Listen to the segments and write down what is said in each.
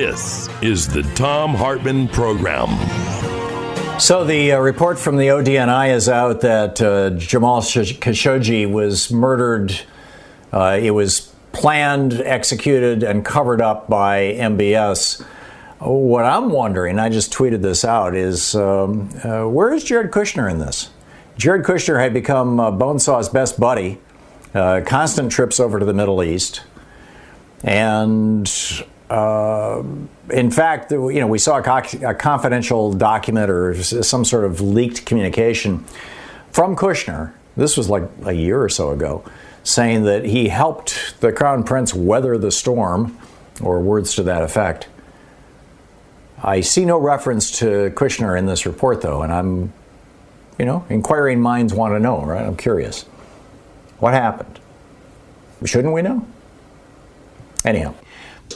This is the Thom Hartmann Program. So, the uh, report from the ODNI is out that uh, Jamal Khashoggi was murdered. Uh, it was planned, executed, and covered up by MBS. What I'm wondering, I just tweeted this out, is um, uh, where is Jared Kushner in this? Jared Kushner had become uh, Bonesaw's best buddy, uh, constant trips over to the Middle East. And uh, in fact, you know, we saw a, co- a, confidential document or some sort of leaked communication from Kushner. This was like a year or so ago, saying that he helped the crown prince weather the storm, or words to that effect. I see no reference to Kushner in this report, though, and I'm, you know, inquiring minds want to know, right? I'm curious. What happened? Shouldn't we know? Anyhow.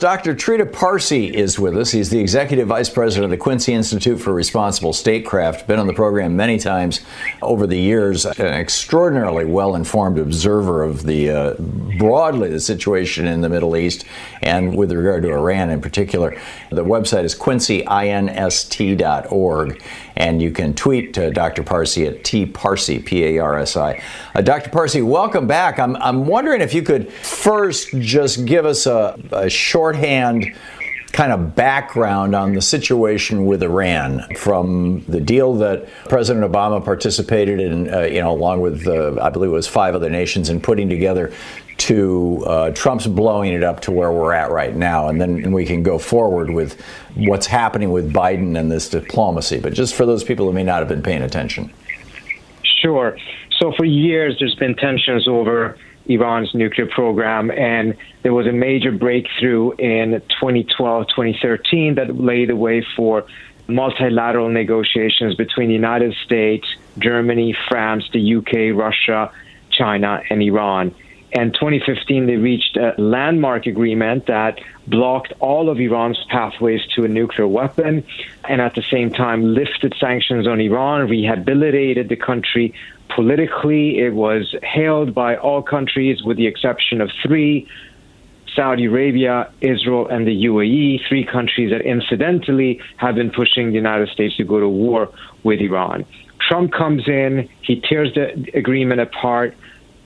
Dr. Trita Parsi is with us. He's the executive vice president of the Quincy Institute for Responsible Statecraft. Been on the program many times over the years. An extraordinarily well-informed observer of the uh, broadly the situation in the Middle East and with regard to Iran in particular. The website is quincyinst.org, and you can tweet to Dr. Parsi at tparsi p-a-r-s-i. Uh, Dr. Parsi, welcome back. I'm I'm wondering if you could first just give us a, a short shorthand kind of background on the situation with Iran from the deal that President Obama participated in, uh, you know, along with, uh, I believe it was five other nations in putting together to uh, Trump's blowing it up to where we're at right now. And then we can go forward with what's happening with Biden and this diplomacy. But just for those people who may not have been paying attention. Sure. So for years, there's been tensions over Iran's nuclear program. And there was a major breakthrough in 2012, 2013 that laid the way for multilateral negotiations between the United States, Germany, France, the UK, Russia, China, and Iran. And 2015, they reached a landmark agreement that blocked all of Iran's pathways to a nuclear weapon, and at the same time lifted sanctions on Iran, rehabilitated the country politically. It was hailed by all countries, with the exception of three. Saudi Arabia, Israel, and the UAE, three countries that incidentally have been pushing the United States to go to war with Iran. Trump comes in, he tears the agreement apart,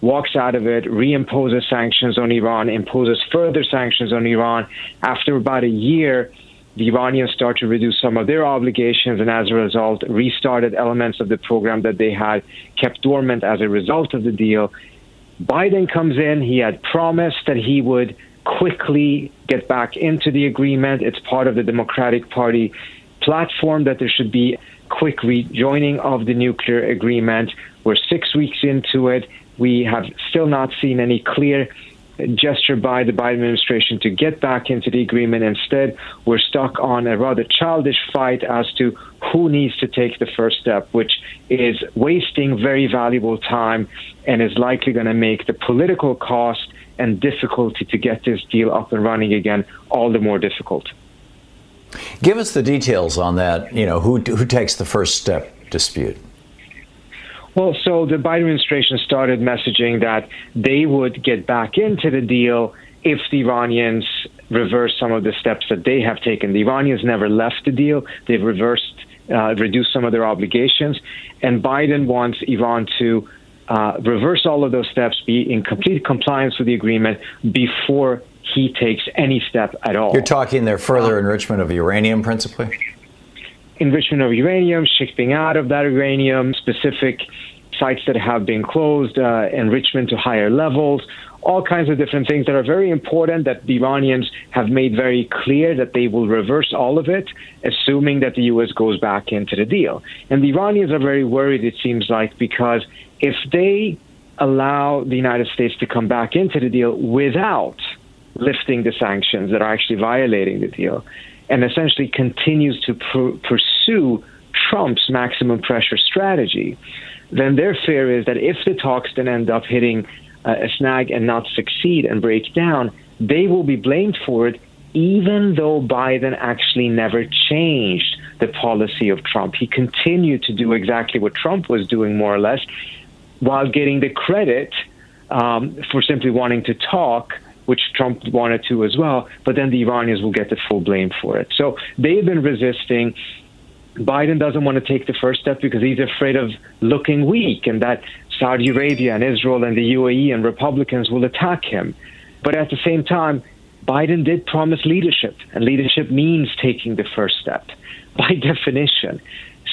walks out of it, reimposes sanctions on Iran, imposes further sanctions on Iran. After about a year, the Iranians start to reduce some of their obligations and as a result restarted elements of the program that they had kept dormant as a result of the deal. Biden comes in, he had promised that he would quickly get back into the agreement. It's part of the Democratic Party platform that there should be quick rejoining of the nuclear agreement. We're six weeks into it. We have still not seen any clear gesture by the Biden administration to get back into the agreement. Instead, we're stuck on a rather childish fight as to who needs to take the first step, which is wasting very valuable time and is likely going to make the political cost and difficulty to get this deal up and running again all the more difficult. Give us the details on that. You know, who who takes the first step dispute? Well, so the Biden administration started messaging that they would get back into the deal if the Iranians reverse some of the steps that they have taken. The Iranians never left the deal. They've reversed uh, reduce some of their obligations. And Biden wants Iran to uh, reverse all of those steps, be in complete compliance with the agreement before he takes any step at all. You're talking their further enrichment of uranium, principally? Enrichment of uranium, shipping out of that uranium, specific sites that have been closed, uh, enrichment to higher levels, all kinds of different things that are very important that the Iranians have made very clear that they will reverse all of it, assuming that the U.S. goes back into the deal. And the Iranians are very worried, it seems like, because if they allow the United States to come back into the deal without lifting the sanctions that are actually violating the deal, and essentially continues to pr- pursue Trump's maximum pressure strategy, then their fear is that if the talks then end up hitting uh, a snag and not succeed and break down, they will be blamed for it, even though Biden actually never changed the policy of Trump. He continued to do exactly what Trump was doing, more or less, while getting the credit um, for simply wanting to talk which Trump wanted to as well, but then the Iranians will get the full blame for it. So they've been resisting. Biden doesn't want to take the first step because he's afraid of looking weak and that Saudi Arabia and Israel and the UAE and Republicans will attack him. But at the same time, Biden did promise leadership, and leadership means taking the first step by definition.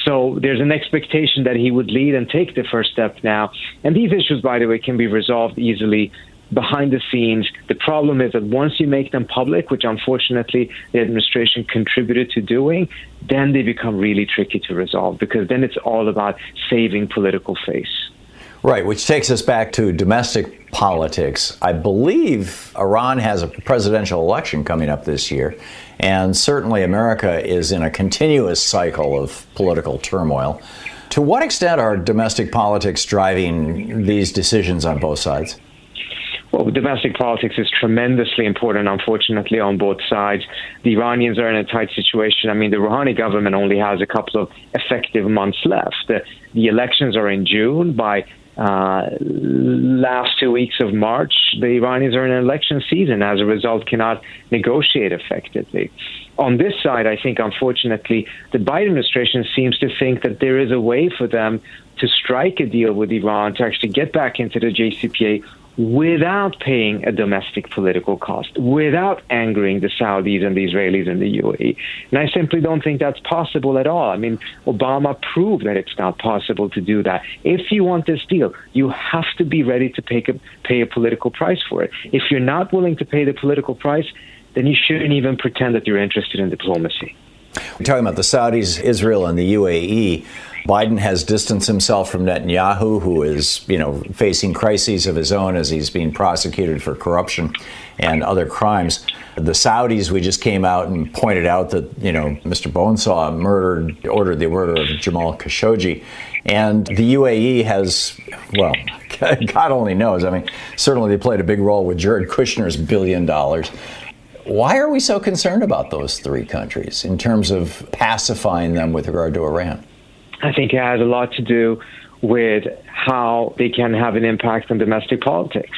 So there's an expectation that he would lead and take the first step now. And these issues, by the way, can be resolved easily behind the scenes. The problem is that once you make them public, which unfortunately the administration contributed to doing, then they become really tricky to resolve because then it's all about saving political face. Right, which takes us back to domestic politics. I believe Iran has a presidential election coming up this year, and certainly America is in a continuous cycle of political turmoil. To what extent are domestic politics driving these decisions on both sides? Well, domestic politics is tremendously important, unfortunately, on both sides. The Iranians are in a tight situation. I mean, the Rouhani government only has a couple of effective months left. The, the elections are in June. By uh, last two weeks of March, the Iranians are in an election season. As a result, cannot negotiate effectively. On this side, I think, unfortunately, the Biden administration seems to think that there is a way for them to strike a deal with Iran to actually get back into the JCPOA without paying a domestic political cost, without angering the Saudis and the Israelis and the UAE. And I simply don't think that's possible at all. I mean, Obama proved that it's not possible to do that. If you want this deal, you have to be ready to pay a, pay a political price for it. If you're not willing to pay the political price, then you shouldn't even pretend that you're interested in diplomacy. We're talking about the Saudis, Israel, and the UAE. Biden has distanced himself from Netanyahu, who is, you know, facing crises of his own as he's being prosecuted for corruption and other crimes. The Saudis, we just came out and pointed out that, you know, Mr. Bonesaw murdered, ordered the murder of Jamal Khashoggi. And the UAE has, well, God only knows. I mean, certainly they played a big role with Jared Kushner's billion dollars. Why are we so concerned about those three countries in terms of pacifying them with regard to Iran? I think it has a lot to do with how they can have an impact on domestic politics.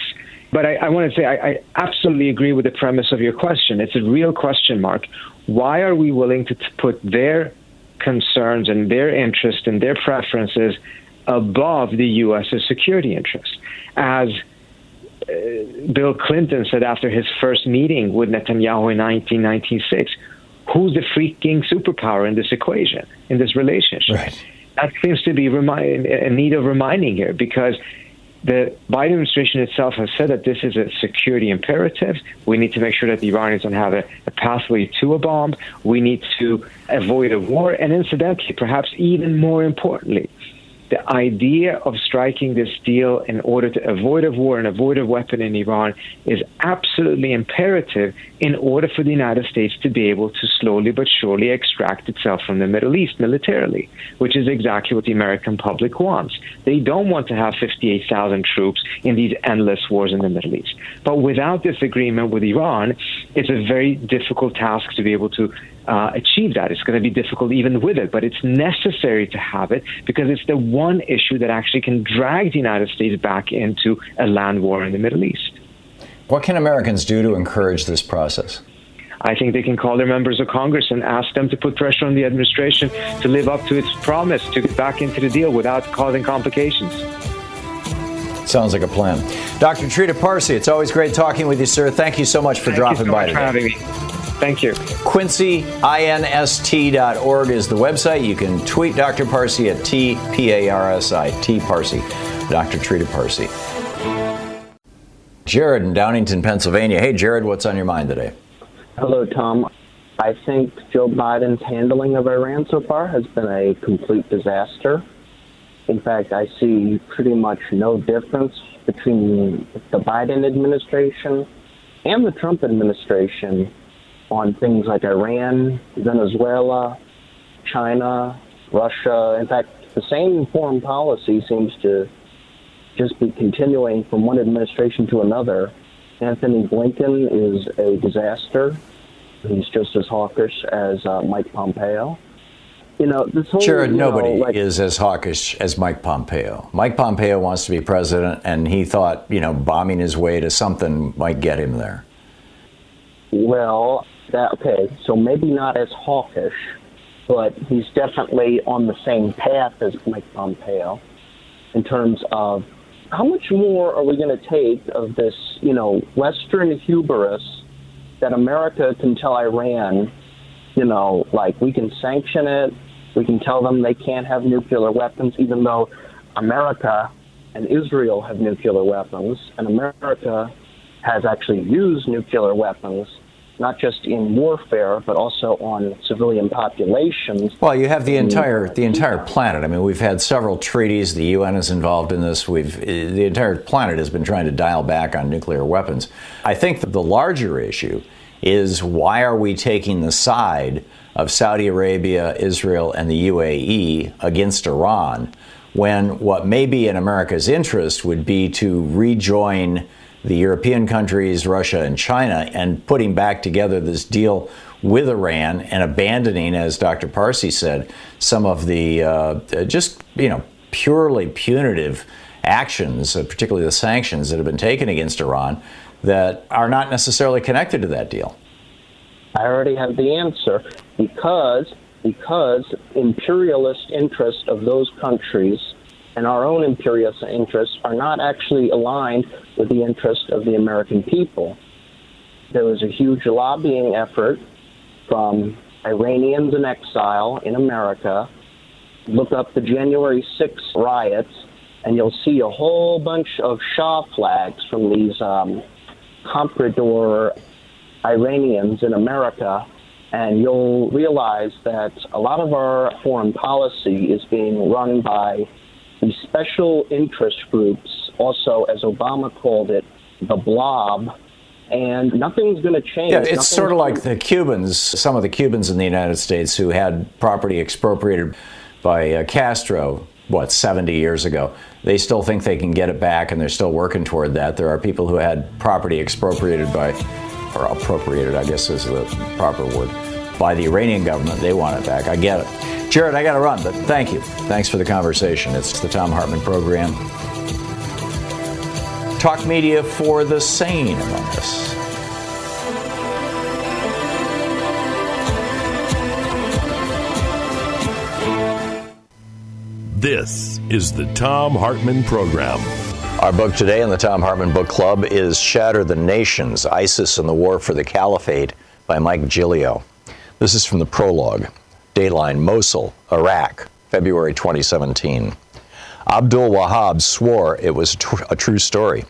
But I, I want to say I, I, absolutely agree with the premise of your question. It's a real question mark. Why are we willing to put their concerns and their interests and their preferences above the U.S.'s security interests? As uh, Bill Clinton said after his first meeting with Netanyahu in 1996, who's the freaking superpower in this equation, in this relationship? Right that seems to be remind, a need of reminding here because the Biden administration itself has said that this is a security imperative. We need to make sure that the Iranians don't have a, a, pathway to a bomb. We need to avoid a war. And incidentally, perhaps even more importantly, the idea of striking this deal in order to avoid a war and avoid a weapon in Iran is absolutely imperative in order for the United States to be able to slowly but surely extract itself from the Middle East militarily, which is exactly what the American public wants. They don't want to have 58,000 troops in these endless wars in the Middle East. But without this agreement with Iran, it's a very difficult task to be able to uh, achieve that. It's going to be difficult even with it, but it's necessary to have it because it's the one issue that actually can drag the United States back into a land war in the Middle East. What can Americans do to encourage this process? I think they can call their members of Congress and ask them to put pressure on the administration to live up to its promise to get back into the deal without causing complications. Sounds like a plan. Dr. Trita Parsi, it's always great talking with you, sir. Thank you so much for Thank dropping so by today. For having me. Thank you. QuincyINST.org is the website. You can tweet Dr. Parsi at T P A R S I, T Parsi, Dr. Trita Parsi. Jared in Downingtown, Pennsylvania. Hey, Jared, what's on your mind today? Hello, Thom. I think Joe Biden's handling of Iran so far has been a complete disaster. In fact, I see pretty much no difference between the Biden administration and the Trump administration on things like Iran, Venezuela, China, Russia. In fact, the same foreign policy seems to just be continuing from one administration to another. Antony Blinken is a disaster. He's just as hawkish as uh, Mike Pompeo. You know, this whole. Jared, you know, nobody like- is as hawkish as Mike Pompeo. Mike Pompeo wants to be president, and he thought, you know, bombing his way to something might get him there. Well, that okay. So maybe not as hawkish, but he's definitely on the same path as Mike Pompeo in terms of how much more are we going to take of this, you know, Western hubris that America can tell Iran, you know, like we can sanction it, we can tell them they can't have nuclear weapons, even though America and Israel have nuclear weapons, and America has actually used nuclear weapons, not just in warfare, but also on civilian populations. Well, you have the entire the entire planet. I mean, we've had several treaties. The UN is involved in this. We've the entire planet has been trying to dial back on nuclear weapons. I think the larger issue is why are we taking the side of Saudi Arabia, Israel, and the UAE against Iran when what may be in America's interest would be to rejoin the European countries, Russia, and China, and putting back together this deal with Iran and abandoning, as Dr. Parsi said, some of the uh, just you know purely punitive actions, uh, particularly the sanctions that have been taken against Iran, that are not necessarily connected to that deal. I already have the answer because because imperialist interests of those countries and our own imperialist interests are not actually aligned with the interests of the American people. There was a huge lobbying effort from Iranians in exile in America. Look up the January 6th riots, and you'll see a whole bunch of Shah flags from these um, comprador Iranians in America, and you'll realize that a lot of our foreign policy is being run by these special interest groups, also, as Obama called it, the blob. And nothing's going to change. Yeah, it's Nothing's sort of like the Cubans, some of the Cubans in the United States who had property expropriated by uh, Castro, what, 70 years ago. They still think they can get it back and they're still working toward that. There are people who had property expropriated by, or appropriated, I guess is the proper word, by the Iranian government. They want it back. I get it. Jared, I got to run, but thank you. Thanks for the conversation. It's the Thom Hartmann program. Talk media for the sane among us. This is the Thom Hartmann Program. Our book today in the Thom Hartmann Book Club is Shatter the Nations ISIS and the War for the Caliphate by Mike Giglio. This is from the prologue. Dayline, Mosul, Iraq, February 2017. Abdul Wahab swore it was a, tr- a true story.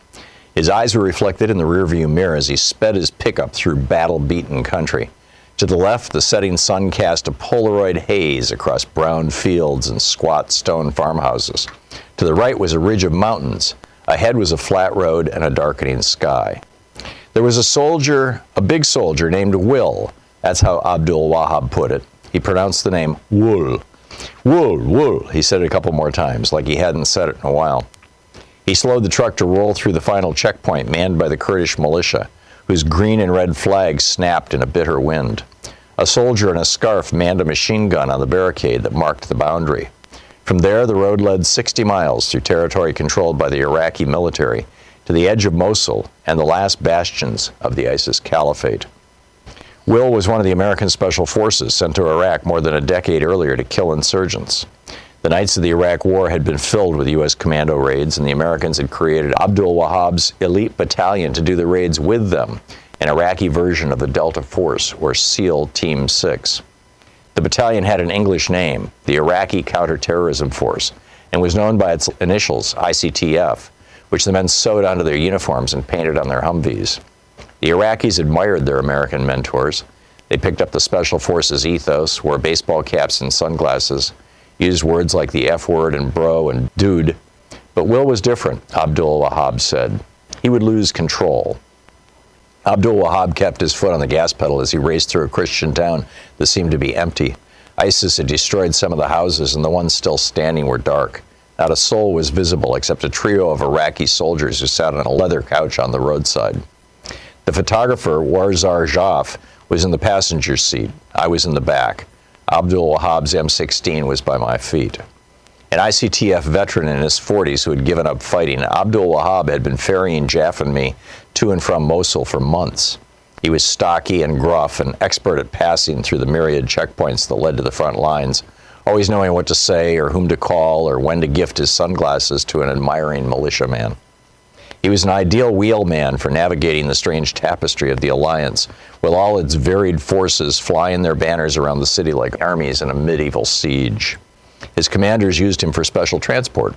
His eyes were reflected in the rearview mirror as he sped his pickup through battle beaten country. To the left, the setting sun cast a Polaroid haze across brown fields and squat stone farmhouses. To the right was a ridge of mountains. Ahead was a flat road and a darkening sky. There was a soldier, a big soldier named Will. That's how Abdul Wahab put it. He pronounced the name Wool. Wool, wool. He said it a couple more times, like he hadn't said it in a while. He slowed the truck to roll through the final checkpoint manned by the Kurdish militia, whose green and red flags snapped in a bitter wind. A soldier in a scarf manned a machine gun on the barricade that marked the boundary. From there, the road led 60 miles through territory controlled by the Iraqi military to the edge of Mosul and the last bastions of the ISIS caliphate. Will was one of the American Special Forces sent to Iraq more than a decade earlier to kill insurgents. The nights of the Iraq War had been filled with U.S. commando raids, and the Americans had created Abdul Wahab's elite battalion to do the raids with them, an Iraqi version of the Delta Force, or SEAL Team 6. The battalion had an English name, the Iraqi Counterterrorism Force, and was known by its initials, ICTF, which the men sewed onto their uniforms and painted on their Humvees. The Iraqis admired their American mentors. They picked up the Special Forces ethos, wore baseball caps and sunglasses, used words like the F word and bro and dude. But Will was different, Abdul Wahab said. He would lose control. Abdul Wahab kept his foot on the gas pedal as he raced through a Christian town that seemed to be empty. ISIS had destroyed some of the houses, and the ones still standing were dark. Not a soul was visible except a trio of Iraqi soldiers who sat on a leather couch on the roadside. The photographer, Warzer Jaff, was in the passenger seat. I was in the back. Abdul Wahab's M16 was by my feet. An ICTF veteran in his 40s who had given up fighting, Abdul Wahab had been ferrying Jaff and me to and from Mosul for months. He was stocky and gruff and expert at passing through the myriad checkpoints that led to the front lines, always knowing what to say or whom to call or when to gift his sunglasses to an admiring militiaman. He was an ideal wheelman for navigating the strange tapestry of the Alliance, with all its varied forces flying their banners around the city like armies in a medieval siege. His commanders used him for special transport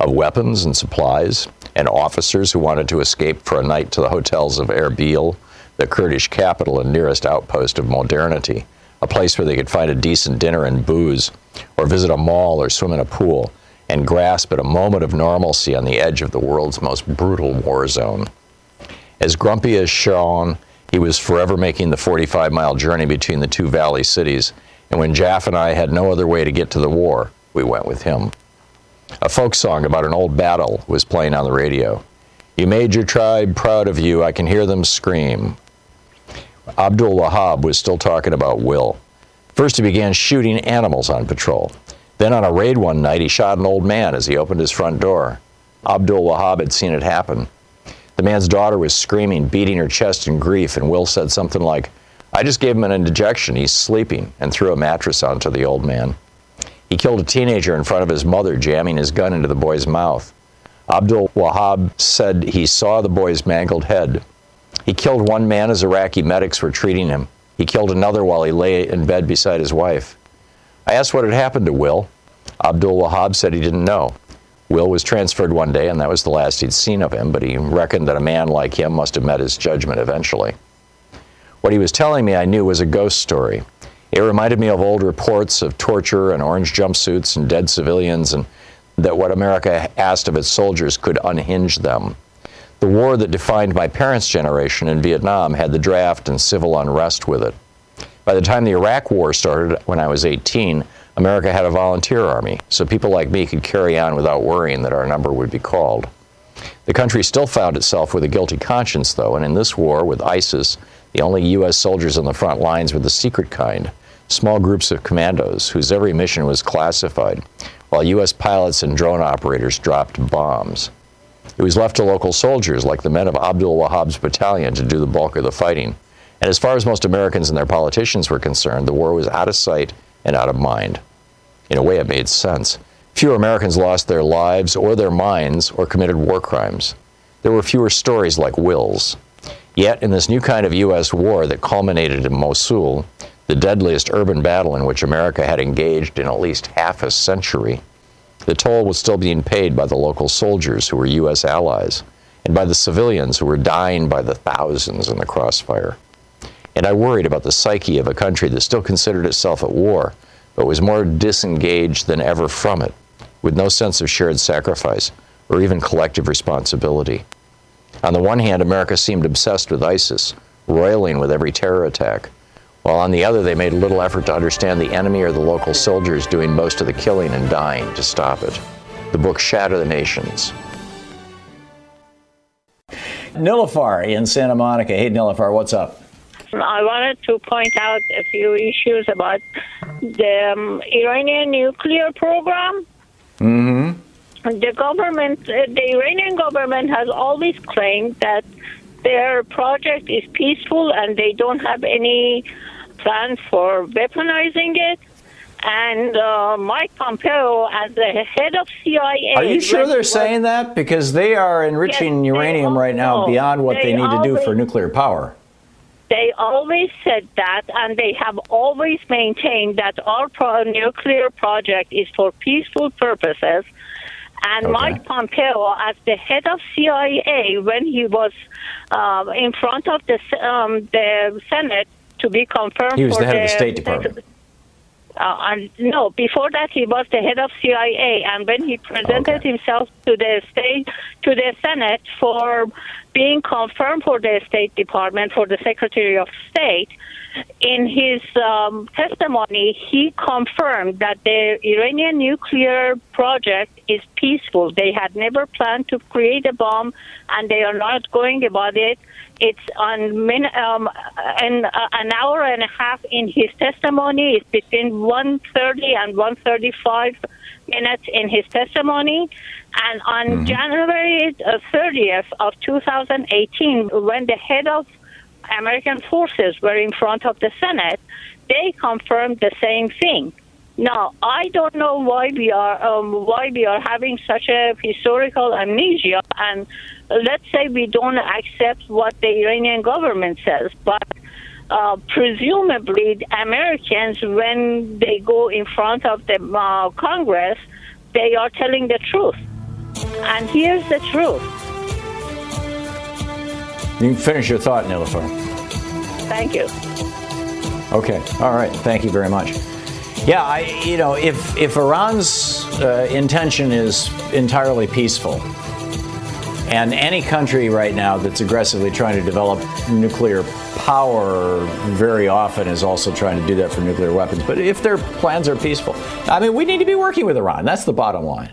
of weapons and supplies, and officers who wanted to escape for a night to the hotels of Erbil, the Kurdish capital and nearest outpost of modernity, a place where they could find a decent dinner and booze, or visit a mall or swim in a pool and grasp at a moment of normalcy on the edge of the world's most brutal war zone. As grumpy as Sean, he was forever making the 45 mile journey between the two valley cities, and when Jaff and I had no other way to get to the war, we went with him. A folk song about an old battle was playing on the radio. You made your tribe proud of you, I can hear them scream. Abdul Wahab was still talking about Will. First, he began shooting animals on patrol. Then on a raid one night, he shot an old man as he opened his front door. Abdul Wahab had seen it happen. The man's daughter was screaming, beating her chest in grief, and Will said something like, I just gave him an injection. He's sleeping, and threw a mattress onto the old man. He killed a teenager in front of his mother, jamming his gun into the boy's mouth. Abdul Wahab said he saw the boy's mangled head. He killed one man as Iraqi medics were treating him. He killed another while he lay in bed beside his wife. I asked what had happened to Will. Abdul Wahab said he didn't know. Will was transferred one day, and that was the last he'd seen of him, but he reckoned that a man like him must have met his judgment eventually. What he was telling me I knew was a ghost story. It reminded me of old reports of torture and orange jumpsuits and dead civilians, and that what America asked of its soldiers could unhinge them. The war that defined my parents' generation in Vietnam had the draft and civil unrest with it. By the time the Iraq War started, when I was 18, America had a volunteer army, so people like me could carry on without worrying that our number would be called. The country still found itself with a guilty conscience, though, and in this war with ISIS, the only U.S. soldiers on the front lines were the secret kind small groups of commandos whose every mission was classified, while U.S. pilots and drone operators dropped bombs. It was left to local soldiers, like the men of Abdul Wahab's battalion, to do the bulk of the fighting. And as far as most Americans and their politicians were concerned, the war was out of sight and out of mind. In a way, it made sense. Fewer Americans lost their lives or their minds or committed war crimes. There were fewer stories like Will's. Yet, in this new kind of U.S. war that culminated in Mosul, the deadliest urban battle in which America had engaged in at least half a century, the toll was still being paid by the local soldiers who were U.S. allies and by the civilians who were dying by the thousands in the crossfire. And I worried about the psyche of a country that still considered itself at war, but was more disengaged than ever from it, with no sense of shared sacrifice or even collective responsibility. On the one hand, America seemed obsessed with ISIS, roiling with every terror attack, while on the other, they made little effort to understand the enemy or the local soldiers doing most of the killing and dying to stop it. The book Shatter the Nations. Nilafar in Santa Monica. Hey, Nilafar, what's up? I wanted to point out a few issues about the um, Iranian nuclear program. Mm-hmm. The government, uh, the Iranian government has always claimed that their project is peaceful and they don't have any plans for weaponizing it. And uh, Mike Pompeo, as the head of CIA, Are you sure they're was- saying that? Because they are enriching Yes, uranium right now beyond what they, they need to do for nuclear power. They always said that, and they have always maintained that our pro- nuclear project is for peaceful purposes. And Okay. Mike Pompeo, as the head of CIA, when he was um, in front of the um, the Senate to be confirmed, He was for the head of the State Department. Uh, and no, before that he was the head of CIA, and when he presented Okay. himself to the state to the Senate for being confirmed for the State Department for the Secretary of State, in his um, testimony he confirmed that the Iranian nuclear project is peaceful. They had never planned to create a bomb, and they are not going about it. It's on min, um, an, uh, an hour and a half in his testimony. It's between 1:30 and 1:35 minutes in his testimony. And on January uh, 30th of 2018, when the head of American forces were in front of the Senate, they confirmed the same thing. Now, I don't know why we are um, why we are having such a historical amnesia, and let's say we don't accept what the Iranian government says, but uh, presumably Americans, when they go in front of the uh, Congress, they are telling the truth. And here's the truth. You can finish your thought, Nilufar. Thank you. Okay. All right. Thank you very much. Yeah, I, you know, if if Iran's uh, intention is entirely peaceful, and any country right now that's aggressively trying to develop nuclear power very often is also trying to do that for nuclear weapons. But if their plans are peaceful, I mean, we need to be working with Iran. That's the bottom line.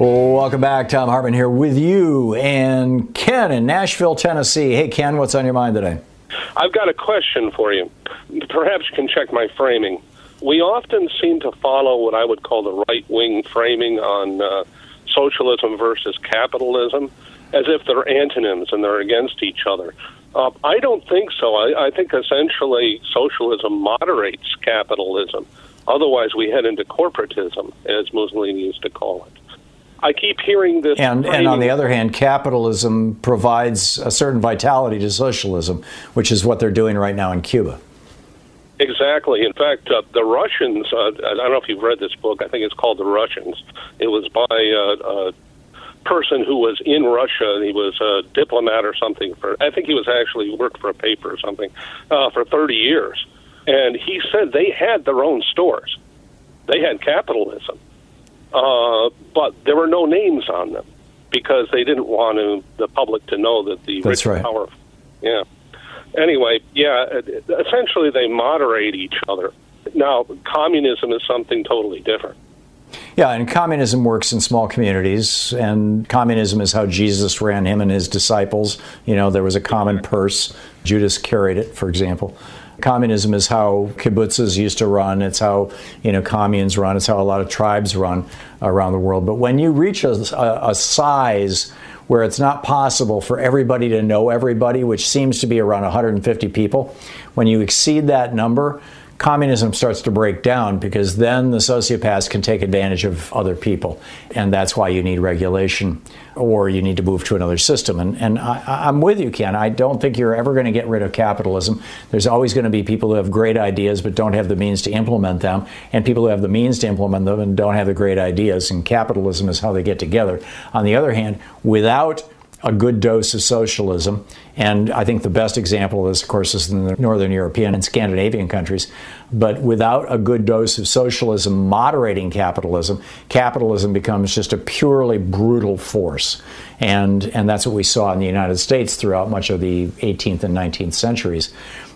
Welcome back. Thom Hartmann here with you and Ken in Nashville, Tennessee. Hey, Ken, what's on your mind today? I've got a question for you. Perhaps you can check my framing. We often seem to follow what I would call the right wing framing on uh, socialism versus capitalism as if they're antonyms and they're against each other. Uh, I don't think so. I, I think essentially socialism moderates capitalism. Otherwise, we head into corporatism, as Mussolini used to call it. I keep hearing this. And, and on the other hand, capitalism provides a certain vitality to socialism, which is what they're doing right now in Cuba. Exactly. In fact, uh, the Russians, uh, I don't know if you've read this book, I think it's called The Russians. It was by uh, a person who was in Russia. He was a diplomat or something for, I think he was actually worked for a paper or something uh, for 30 years. And he said they had their own stores, they had capitalism. Uh, but there were no names on them because they didn't want to, the public to know that the That's rich right. power. Yeah. Anyway, yeah, essentially they moderate each other. Now, communism is something totally different. Yeah, and communism works in small communities, and communism is how Jesus ran him and his disciples. You know, there was a common purse. Judas carried it, for example. Communism is how kibbutzes used to run. It's how, you know, communes run. It's how a lot of tribes run around the world. But when you reach a, a, a size where it's not possible for everybody to know everybody, which seems to be around 150 people, when you exceed that number, communism starts to break down because then the sociopaths can take advantage of other people. And that's why you need regulation or you need to move to another system. And, and I, am with you, Ken. I don't think you're ever going to get rid of capitalism. There's always going to be people who have great ideas but don't have the means to implement them, and people who have the means to implement them and don't have the great ideas. And capitalism is how they get together. On the other hand, without a good dose of socialism. And I think the best example of this, of course, is in the Northern European and Scandinavian countries. But without a good dose of socialism moderating capitalism, capitalism becomes just a purely brutal force. And, and that's what we saw in the United States throughout much of the 18th and 19th centuries.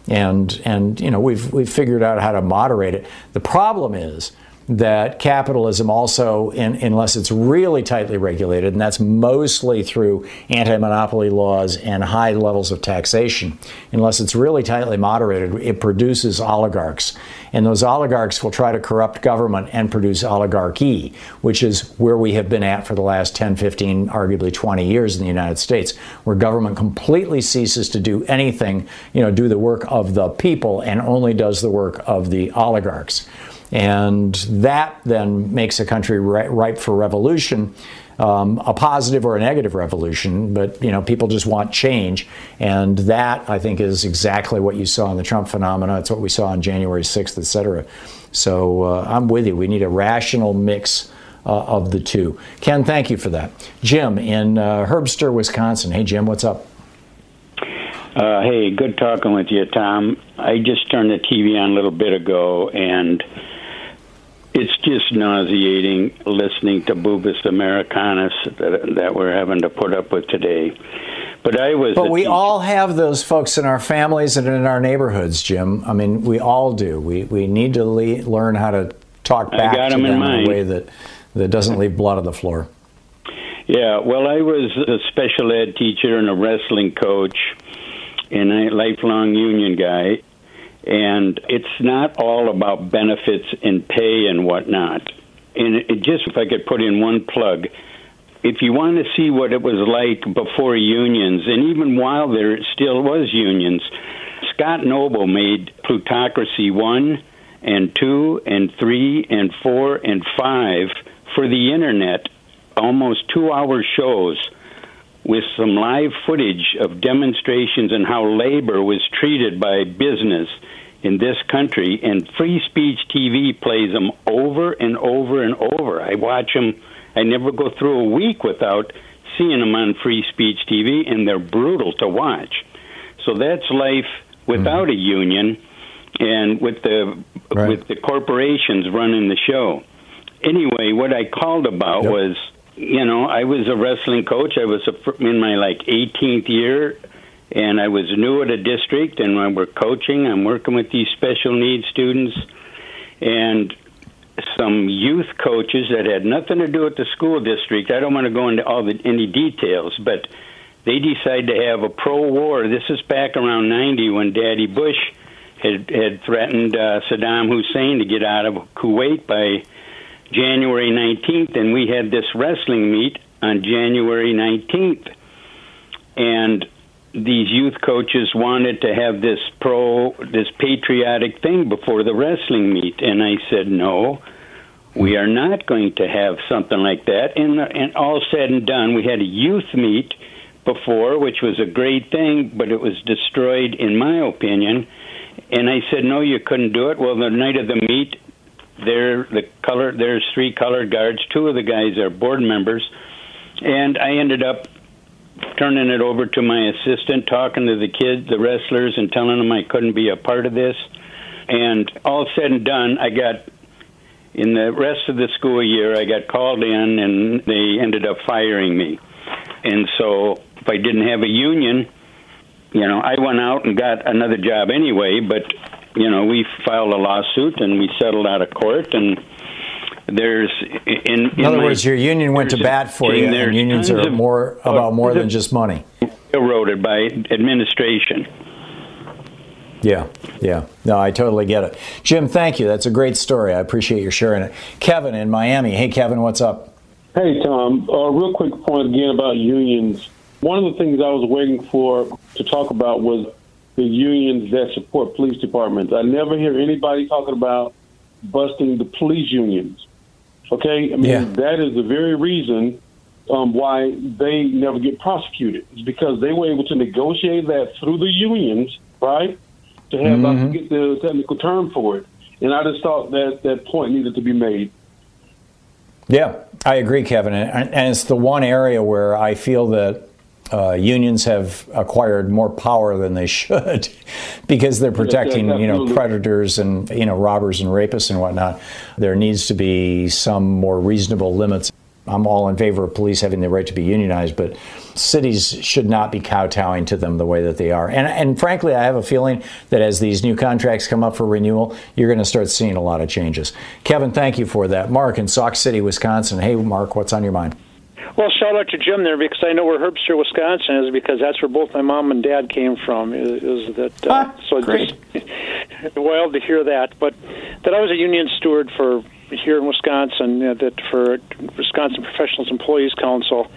And, and you know, we've, we've figured out how to moderate it. The problem is, that capitalism also, in, unless it's really tightly regulated, and that's mostly through anti monopoly laws and high levels of taxation, unless it's really tightly moderated, it produces oligarchs. And those oligarchs will try to corrupt government and produce oligarchy, which is where we have been at for the last 10, 15, arguably 20 years in the United States, where government completely ceases to do anything, you know, do the work of the people and only does the work of the oligarchs. And that then makes a country ripe for revolution, um, a positive or a negative revolution. But you know, people just want change, and that I think is exactly what you saw in the Trump phenomena. It's what we saw on January 6th, et cetera. So uh, I'm with you. We need a rational mix. Uh, of the two. Ken, thank you for that. Jim in uh, Herbster, Wisconsin. Hey, Jim, what's up? Uh, hey, good talking with you, Thom. I just turned the TV on a little bit ago, and it's just nauseating listening to Boobus Americanus that, that we're having to put up with today. But I was. But we teacher. all have those folks in our families and in our neighborhoods, Jim. I mean, we all do. We we need to le- learn how to talk back to them, them in, in a way that that doesn't leave blood on the floor. Yeah, well, I was a special ed teacher and a wrestling coach, and a lifelong union guy and it's not all about benefits and pay and whatnot. And it just, if I could put in one plug, if you want to see what it was like before unions, and even while there still was unions, Scott Noble made Plutocracy 1 and 2 and 3 and 4 and 5 for the internet, almost two hour shows with some live footage of demonstrations and how labor was treated by business in this country, and Free Speech TV plays them over and over and over. I watch them. I never go through a week without seeing them on Free Speech TV, and they're brutal to watch. So that's life without mm-hmm. a union, and with the right. with the corporations running the show. Anyway, what I called about yep. was, you know, I was a wrestling coach. I was a, in my like 18th year and I was new at a district, and when we're coaching, I'm working with these special needs students, and some youth coaches that had nothing to do with the school district. I don't want to go into all the any details, but they decided to have a pro-war. This is back around '90 when Daddy Bush had had threatened uh, Saddam Hussein to get out of Kuwait by January 19th, and we had this wrestling meet on January 19th, and these youth coaches wanted to have this pro this patriotic thing before the wrestling meet. And I said no we are not going to have something like that. And and all said and done we had a youth meet before which was a great thing but it was destroyed in my opinion. And I said no you couldn't do it. Well the night of the meet there the color there's three colored guards. Two of the guys are board members. And I ended up turning it over to my assistant, talking to the kids, the wrestlers, and telling them I couldn't be a part of this. And all said and done, I got In the rest of the school year, I got called in, and they ended up firing me. And so, if I didn't have a union, you know, I went out and got another job anyway. But you know, we filed a lawsuit and we settled out of court and there's in, in, in other my, words, your union went to bat for you, and unions are more about more than just money. Eroded by administration. Yeah, yeah. No, I totally get it. Jim, thank you. That's a great story. I appreciate your sharing it. Kevin in Miami. Hey, Kevin, what's up? Hey, Thom. Uh, real quick point again about unions. One of the things I was waiting for to talk about was the unions that support police departments. I never hear anybody talking about busting the police unions. Okay, I mean yeah. that is the very reason um, why they never get prosecuted. It's because they were able to negotiate that through the unions, right? To have mm-hmm. to get the technical term for it. And I just thought that that point needed to be made. Yeah, I agree, Kevin. And, and it's the one area where I feel that uh, unions have acquired more power than they should because they're protecting you know predators and you know robbers and rapists and whatnot. There needs to be some more reasonable limits. I'm all in favor of police having the right to be unionized, but cities should not be kowtowing to them the way that they are. And, and frankly, I have a feeling that as these new contracts come up for renewal, you're going to start seeing a lot of changes. Kevin, thank you for that. Mark in Sauk City, Wisconsin. Hey, Mark, what's on your mind? Well, shout out to Jim there because I know where Herbster, Wisconsin is because that's where both my mom and dad came from. Is, is that uh, ah, so great. Just, wild to hear that, but that I was a union steward for here in Wisconsin. Uh, that for Wisconsin Professionals Employees Council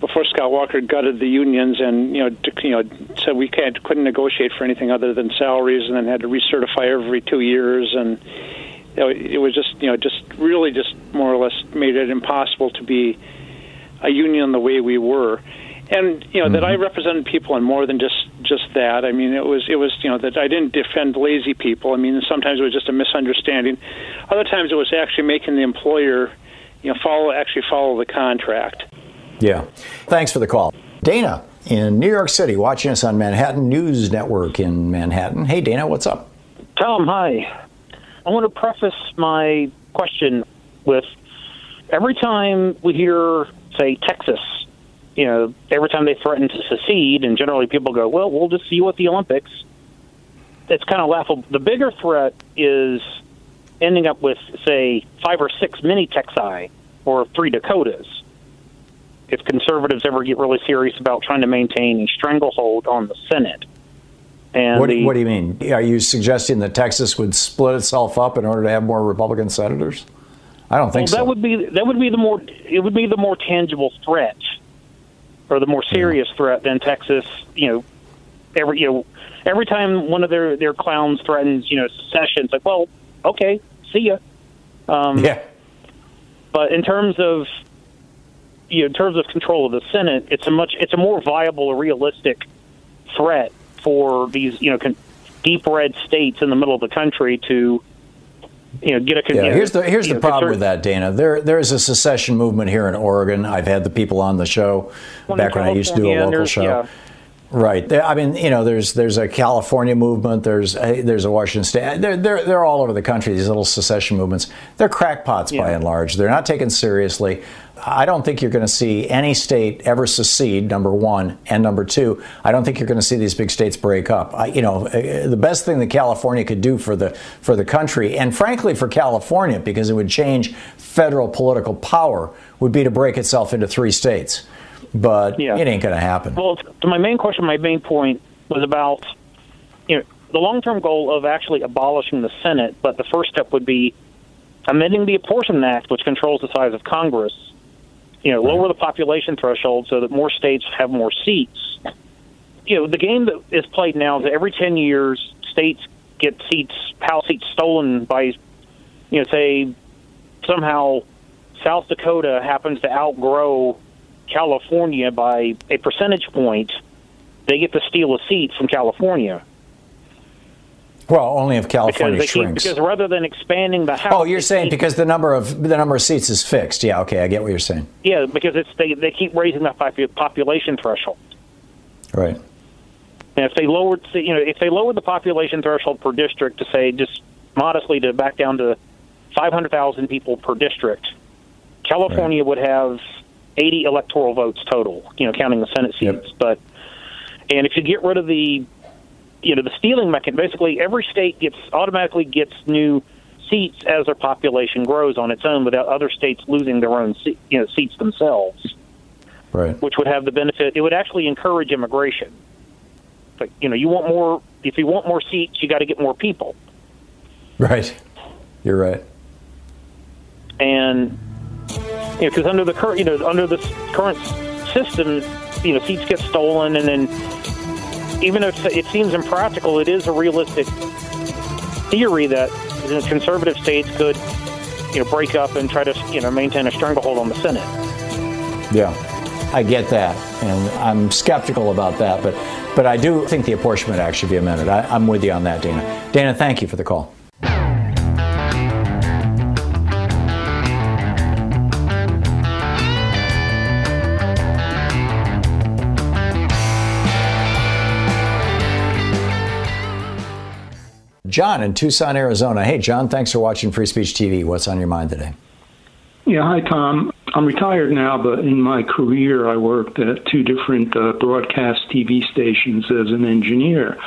before Scott Walker gutted the unions and you know you know said we can't couldn't negotiate for anything other than salaries, and then had to recertify every two years and. You know, it was just, you know, just really just more or less made it impossible to be a union the way we were and you know mm-hmm. that I represented people and more than just just that. I mean, it was it was you know that I didn't defend lazy people. I mean, sometimes it was just a misunderstanding. Other times it was actually making the employer, you know, follow actually follow the contract. Yeah. Thanks for the call, Dana in New York City, watching us on Manhattan News Network in Manhattan. Hey, Dana, what's up? Thom, hi. I want to preface my question with every time we hear say Texas, you know, every time they threaten to secede, and generally people go, well, we'll just see you at the Olympics. It's kind of laughable. The bigger threat is ending up with, say, five or six mini Texi or three Dakotas. If conservatives ever get really serious about trying to maintain a stranglehold on the Senate. And what, the, what do you mean? Are you suggesting that Texas would split itself up in order to have more Republican senators? I don't think well, so. That would be that would be the more it would be the more tangible threat, or the more serious yeah. threat than Texas. You know, every you know every time one of their their clowns threatens you know secession, it's like, well, okay, see ya. Um, yeah. But in terms of you know, in terms of control of the Senate, it's a much it's a more viable, realistic threat for these you know con- deep red states in the middle of the country to you know, get a. Yeah, here's the here's the know, problem with that, Dana. There there is a secession movement here in Oregon. I've had the people on the show back when I used to do a local show. Yeah. Right. I mean, you know, there's there's a California movement. There's a, there's a Washington State. Eh, they're, they're they're all over the country. These little secession movements. They're crackpots yeah. by and large. They're not taken seriously. I don't think you're going to see any state ever secede. Number one, and number two, I don't think you're going to see these big states break up. I, you know, uh, the best thing that California could do for the for the country, and frankly for California, because it would change federal political power, would be to break itself into three states. But yeah. it ain't going to happen. Well, to my main question, my main point was about you know the long-term goal of actually abolishing the Senate, but the first step would be amending the Apportionment Act, which controls the size of Congress you know, lower the population threshold so that more states have more seats. You know, the game that is played now is every 10 years, states get seats, House seats stolen by, you know, say somehow South Dakota happens to outgrow California by a percentage point, they get to steal a seat from California. Well, only if California because shrinks. Keep, because rather than expanding the house, oh, you're saying because the number of the number of seats is fixed. Yeah, okay, I get what you're saying. Yeah, because it's they they keep raising the population threshold. Right. And if they lowered, you know, if they lowered the population threshold per district to say just modestly to back down to 500,000 people per district. California right. would have 80 electoral votes total, you know, counting the Senate seats. Yep. But and if you get rid of the, you know, the stealing mechanism, basically every state gets automatically gets new seats as their population grows on its own, without other states losing their own, you know, seats themselves. Right. Which would have the benefit. It would actually encourage immigration. But you know, you want more. If you want more seats, you got to get more people. Right. You're right. And you know, because under the current, you know, under this current system, you know, seats get stolen, and then even though it seems impractical, it is a realistic theory that conservative states could, you know, break up and try to, you know, maintain a stranglehold on the Senate. Yeah, I get that, and I'm skeptical about that, but but I do think the apportionment act should be amended. I, I'm with you on that, Dana. Dana, thank you for the call. John in Tucson, Arizona. Hey, John, thanks for watching Free Speech TV. What's on your mind today? Yeah, hi, Thom. I'm retired now, but in my career, I worked at two different uh, broadcast TV stations as an engineer.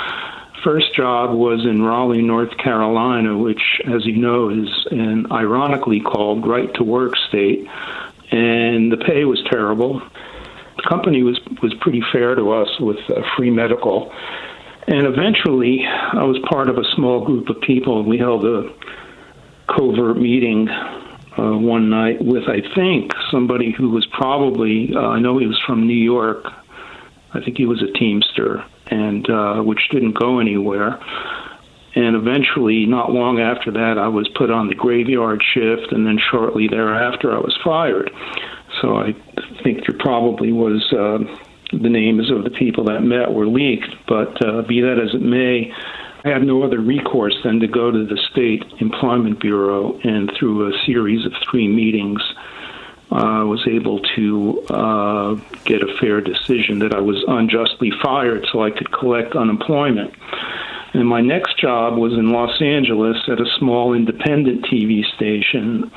First job was in Raleigh, North Carolina, which, as you know, is an ironically called right to work state, and the pay was terrible. The company was was pretty fair to us with uh, free medical and eventually, I was part of a small group of people. And we held a covert meeting uh, one night with, I think, somebody who was probably, uh, I know he was from New York. I think he was a Teamster, and uh, which didn't go anywhere. And eventually, not long after that, I was put on the graveyard shift, and then shortly thereafter, I was fired. So I think there probably was uh, the names of the people that met were leaked. But uh, be that as it may, I had no other recourse than to go to the State Employment Bureau, and through a series of three meetings, I uh, was able to uh, get a fair decision that I was unjustly fired so I could collect unemployment. And my next job was in Los Angeles at a small independent TV station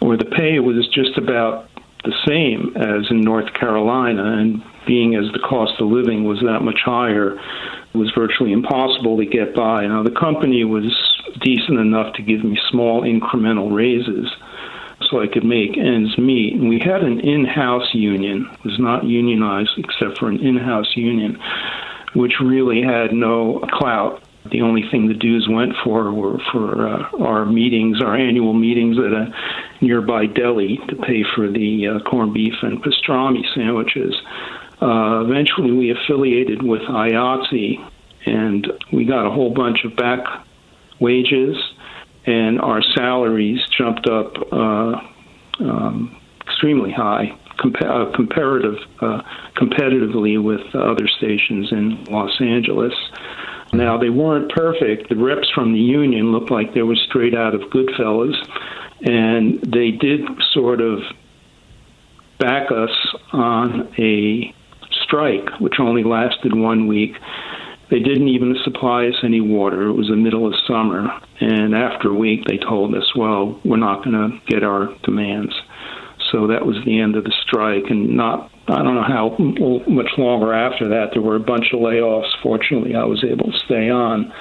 where the pay was just about the same as in North Carolina. And being as the cost of living was that much higher, it was virtually impossible to get by. Now, the company was decent enough to give me small incremental raises so I could make ends meet. And we had an in house union, it was not unionized except for an in house union, which really had no clout. The only thing the dues went for were for uh, our meetings, our annual meetings at a nearby deli to pay for the uh, corned beef and pastrami sandwiches. Uh, eventually, we affiliated with IATSE, and we got a whole bunch of back wages, and our salaries jumped up uh, um, extremely high, uh, comparative, uh, competitively with other stations in Los Angeles. Now, they weren't perfect. The reps from the union looked like they were straight out of Goodfellas, and they did sort of back us on a strike, which only lasted one week. They didn't even supply us any water. It was the middle of summer. And after a week, they told us, well, we're not going to get our demands. So that was the end of the strike. And not, I don't know how much longer after that. There were a bunch of layoffs. Fortunately, I was able to stay on.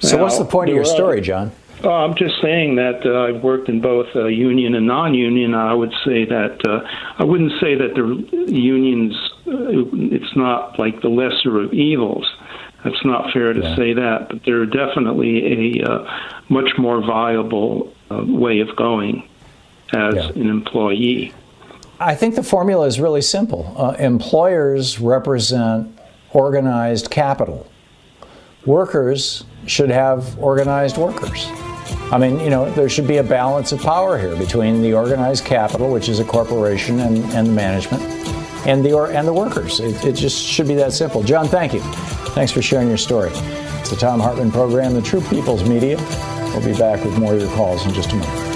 So, now, what's the point of your story, John? Oh, I'm just saying that uh, I've worked in both uh, union and non-union. I would say that uh, I wouldn't say that the unions. Uh, it's not like the lesser of evils. That's not fair to yeah. say that, but they're definitely a uh, much more viable uh, way of going as yeah. an employee. I think the formula is really simple. Uh, employers represent organized capital. Workers should have organized workers. I mean, you know, there should be a balance of power here between the organized capital, which is a corporation, and, and the management, and the or, and the workers. It, it just should be that simple. John, thank you. Thanks for sharing your story. It's the Thom Hartmann program, the True People's Media. We'll be back with more of your calls in just a moment.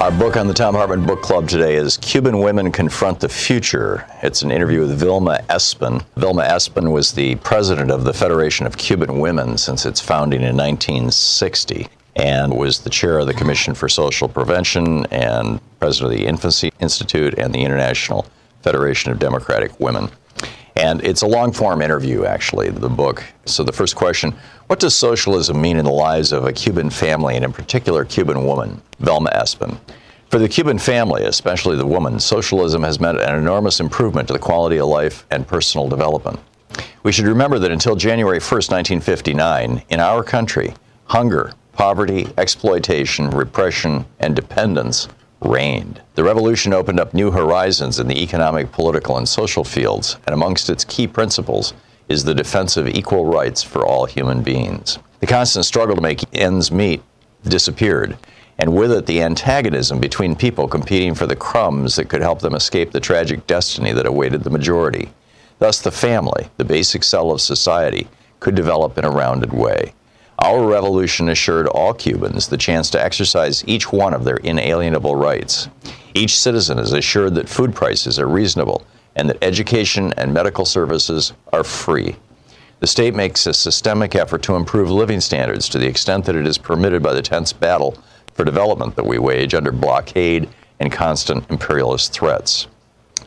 Our book on the Thom Hartmann Book Club today is Cuban Women Confront the Future. It's an interview with Vilma Espin. Vilma Espin was the president of the Federation of Cuban Women since its founding in 1960 and was the chair of the Commission for Social Prevention and president of the Infancy Institute and the International Federation of Democratic Women. And it's a long form interview, actually, the book. So, the first question What does socialism mean in the lives of a Cuban family, and in particular, Cuban woman, Vilma Espin? For the Cuban family, especially the woman, socialism has meant an enormous improvement to the quality of life and personal development. We should remember that until January 1st, 1959, in our country, hunger, poverty, exploitation, repression, and dependence reigned. The revolution opened up new horizons in the economic, political, and social fields, and amongst its key principles is the defense of equal rights for all human beings. The constant struggle to make ends meet disappeared, and with it the antagonism between people competing for the crumbs that could help them escape the tragic destiny that awaited the majority. Thus, the family, the basic cell of society, could develop in a rounded way. Our revolution assured all Cubans the chance to exercise each one of their inalienable rights. Each citizen is assured that food prices are reasonable and that education and medical services are free. The state makes a systemic effort to improve living standards to the extent that it is permitted by the tense battle for development that we wage under blockade and constant imperialist threats.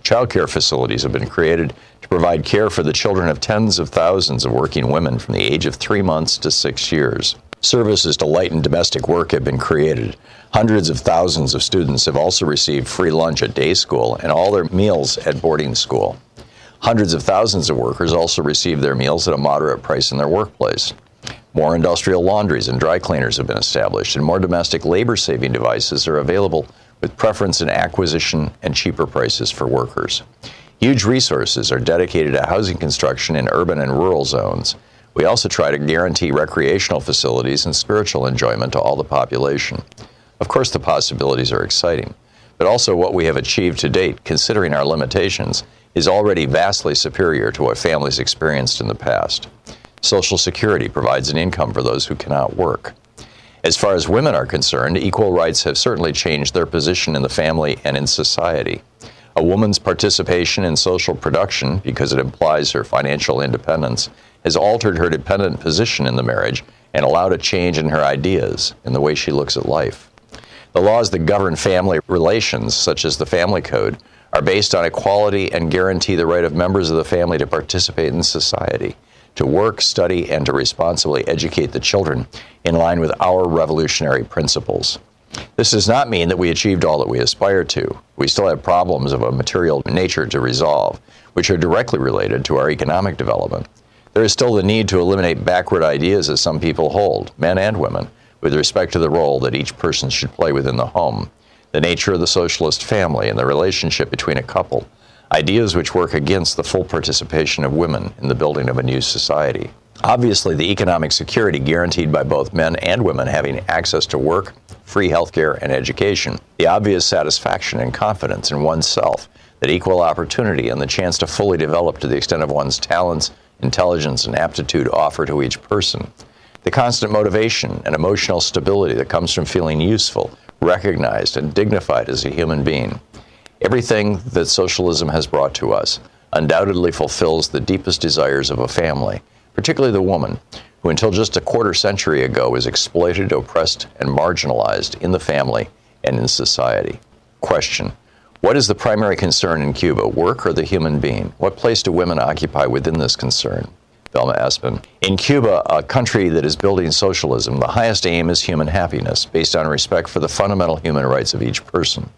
Childcare facilities have been created to provide care for the children of tens of thousands of working women from the age of three months to six years. Services to lighten domestic work have been created. Hundreds of thousands of students have also received free lunch at day school and all their meals at boarding school. Hundreds of thousands of workers also receive their meals at a moderate price in their workplace. More industrial laundries and dry cleaners have been established, and more domestic labor saving devices are available with preference in acquisition and cheaper prices for workers. Huge resources are dedicated to housing construction in urban and rural zones. We also try to guarantee recreational facilities and spiritual enjoyment to all the population. Of course, the possibilities are exciting, but also what we have achieved to date, considering our limitations, is already vastly superior to what families experienced in the past. Social Security provides an income for those who cannot work. As far as women are concerned, equal rights have certainly changed their position in the family and in society. A woman's participation in social production, because it implies her financial independence, has altered her dependent position in the marriage and allowed a change in her ideas and the way she looks at life. The laws that govern family relations, such as the Family Code, are based on equality and guarantee the right of members of the family to participate in society, to work, study, and to responsibly educate the children in line with our revolutionary principles. This does not mean that we achieved all that we aspire to. We still have problems of a material nature to resolve, which are directly related to our economic development. There is still the need to eliminate backward ideas that some people hold, men and women, with respect to the role that each person should play within the home, the nature of the socialist family, and the relationship between a couple, ideas which work against the full participation of women in the building of a new society. Obviously, the economic security guaranteed by both men and women having access to work, free health care, and education, the obvious satisfaction and confidence in oneself that equal opportunity and the chance to fully develop to the extent of one's talents, intelligence, and aptitude offer to each person, the constant motivation and emotional stability that comes from feeling useful, recognized, and dignified as a human being. Everything that socialism has brought to us undoubtedly fulfills the deepest desires of a family particularly the woman, who until just a quarter century ago was exploited, oppressed, and marginalized in the family and in society. Question What is the primary concern in Cuba, work or the human being? What place do women occupy within this concern? Vilma Espin. In Cuba, a country that is building socialism, the highest aim is human happiness, based on respect for the fundamental human rights of each person.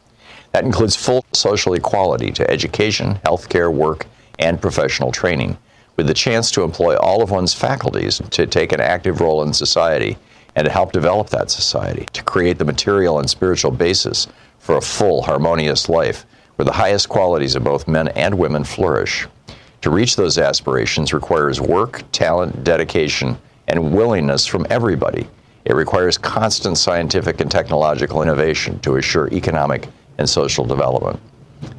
That includes full social equality to education, health care, work, and professional training, with the chance to employ all of one's faculties to take an active role in society and to help develop that society, to create the material and spiritual basis for a full, harmonious life where the highest qualities of both men and women flourish. To reach those aspirations requires work, talent, dedication, and willingness from everybody. It requires constant scientific and technological innovation to assure economic and social development.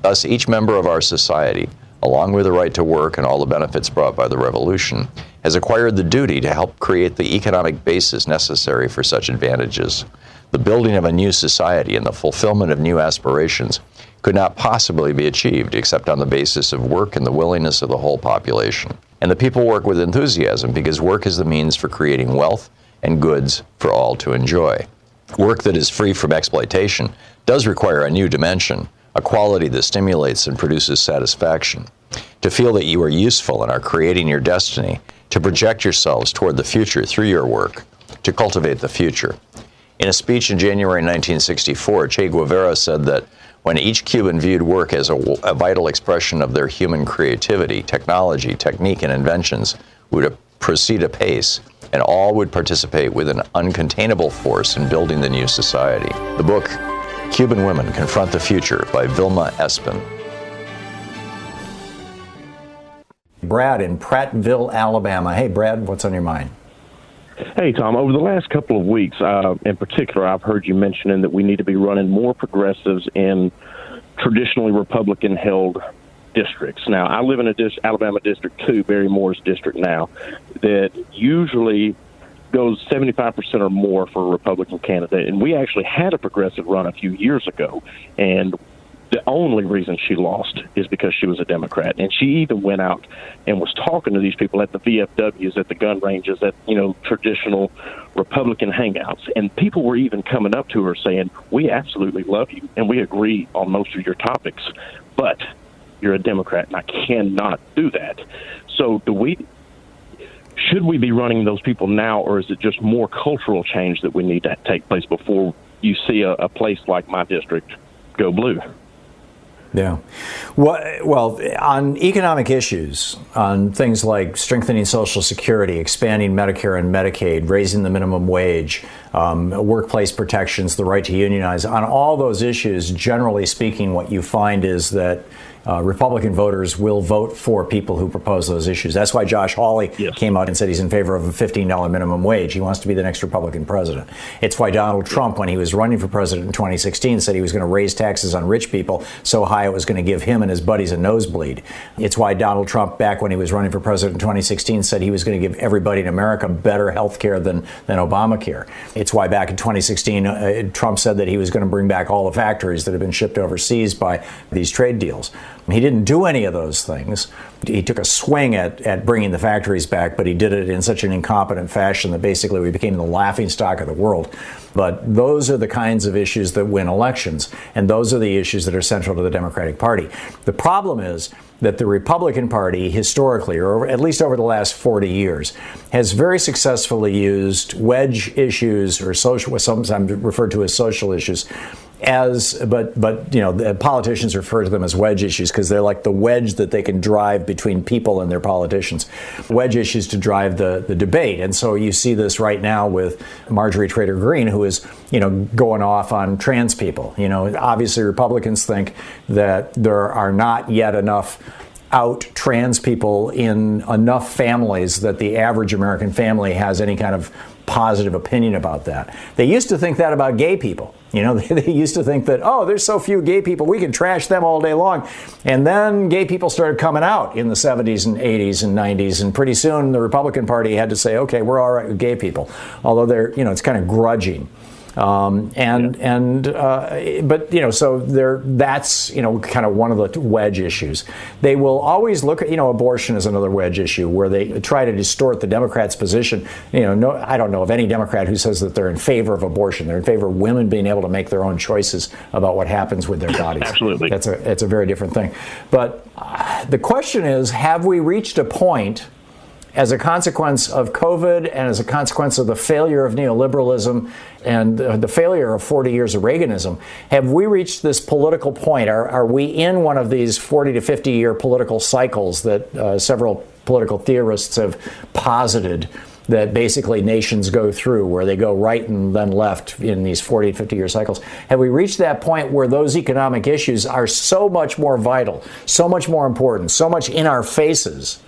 Thus, each member of our society, along with the right to work and all the benefits brought by the revolution, has acquired the duty to help create the economic basis necessary for such advantages. The building of a new society and the fulfillment of new aspirations could not possibly be achieved except on the basis of work and the willingness of the whole population. And the people work with enthusiasm because work is the means for creating wealth and goods for all to enjoy. Work that is free from exploitation does require a new dimension, a quality that stimulates and produces satisfaction. To feel that you are useful and are creating your destiny, to project yourselves toward the future through your work, to cultivate the future. In a speech in January 1964, Che Guevara said that when each Cuban viewed work as a, a, vital expression of their human creativity, technology, technique, and inventions would proceed apace, and all would participate with an uncontainable force in building the new society. The book, Cuban Women Confront the Future by Vilma Espin. Brad in Prattville, Alabama. Hey, Brad, what's on your mind? Hey, Thom. Over the last couple of weeks, uh, in particular, I've heard you mentioning that we need to be running more progressives in traditionally Republican held districts. Now, I live in a dis- Alabama District 2, Barry Moore's district now, that usually goes 75% or more for a Republican candidate. And we actually had a progressive run a few years ago, and the only reason she lost is because she was a Democrat. And she even went out and was talking to these people at the VFWs, at the gun ranges, at, you know, traditional Republican hangouts. And people were even coming up to her saying, We absolutely love you and we agree on most of your topics, but you're a Democrat and I cannot do that. So do we should we be running those people now or is it just more cultural change that we need to take place before you see a, a place like my district go blue? Yeah. Well, on economic issues, on things like strengthening Social Security, expanding Medicare and Medicaid, raising the minimum wage, um, workplace protections, the right to unionize, on all those issues, generally speaking, what you find is that uh, Republican voters will vote for people who propose those issues. That's why Josh Hawley yes. came out and said he's in favor of a $15 minimum wage. He wants to be the next Republican president. It's why Donald Trump, when he was running for president in 2016, said he was going to raise taxes on rich people so high it was going to give him and his buddies a nosebleed. It's why Donald Trump, back when he was running for president in 2016, said he was going to give everybody in America better health care than, than Obamacare. It's why back in 2016, uh, Trump said that he was going to bring back all the factories that have been shipped overseas by these trade deals. He didn't do any of those things. He took a swing at, at bringing the factories back, but he did it in such an incompetent fashion that basically we became the laughing stock of the world. But those are the kinds of issues that win elections, and those are the issues that are central to the Democratic Party. The problem is that the Republican Party, historically, or at least over the last 40 years, has very successfully used wedge issues or social, sometimes referred to as social issues, as but but you know the politicians refer to them as wedge issues because they're like the wedge that they can drive between people and their politicians. Wedge issues to drive the the debate. And so you see this right now with Marjorie Taylor Greene who is you know going off on trans people. You know obviously Republicans think that there are not yet enough out trans people in enough families that the average American family has any kind of positive opinion about that. They used to think that about gay people. You know, they, they, used to think that, oh, there's so few gay people, we can trash them all day long. And then gay people started coming out in the 70s and 80s and 90s. And pretty soon the Republican Party had to say, okay, we're all right with gay people. Although they're, you know, it's kind of grudging. Um, and and uh, but you know so there that's you know kind of one of the wedge issues. They will always look at you know abortion is another wedge issue where they try to distort the Democrats' position. You know, no, I don't know of any Democrat who says that they're in favor of abortion. They're in favor of women being able to make their own choices about what happens with their bodies. Absolutely, that's a that's a very different thing. But uh, the question is, have we reached a point? as a consequence of COVID and as a consequence of the failure of neoliberalism and the failure of 40 years of Reaganism, have we reached this political point? Are, are we in one of these 40 to 50 year political cycles that uh, several political theorists have posited? That basically nations go through, where they go right and then left in these 40 50 year cycles. Have we reached that point where those economic issues are so much more vital, so much more important, so much in our faces?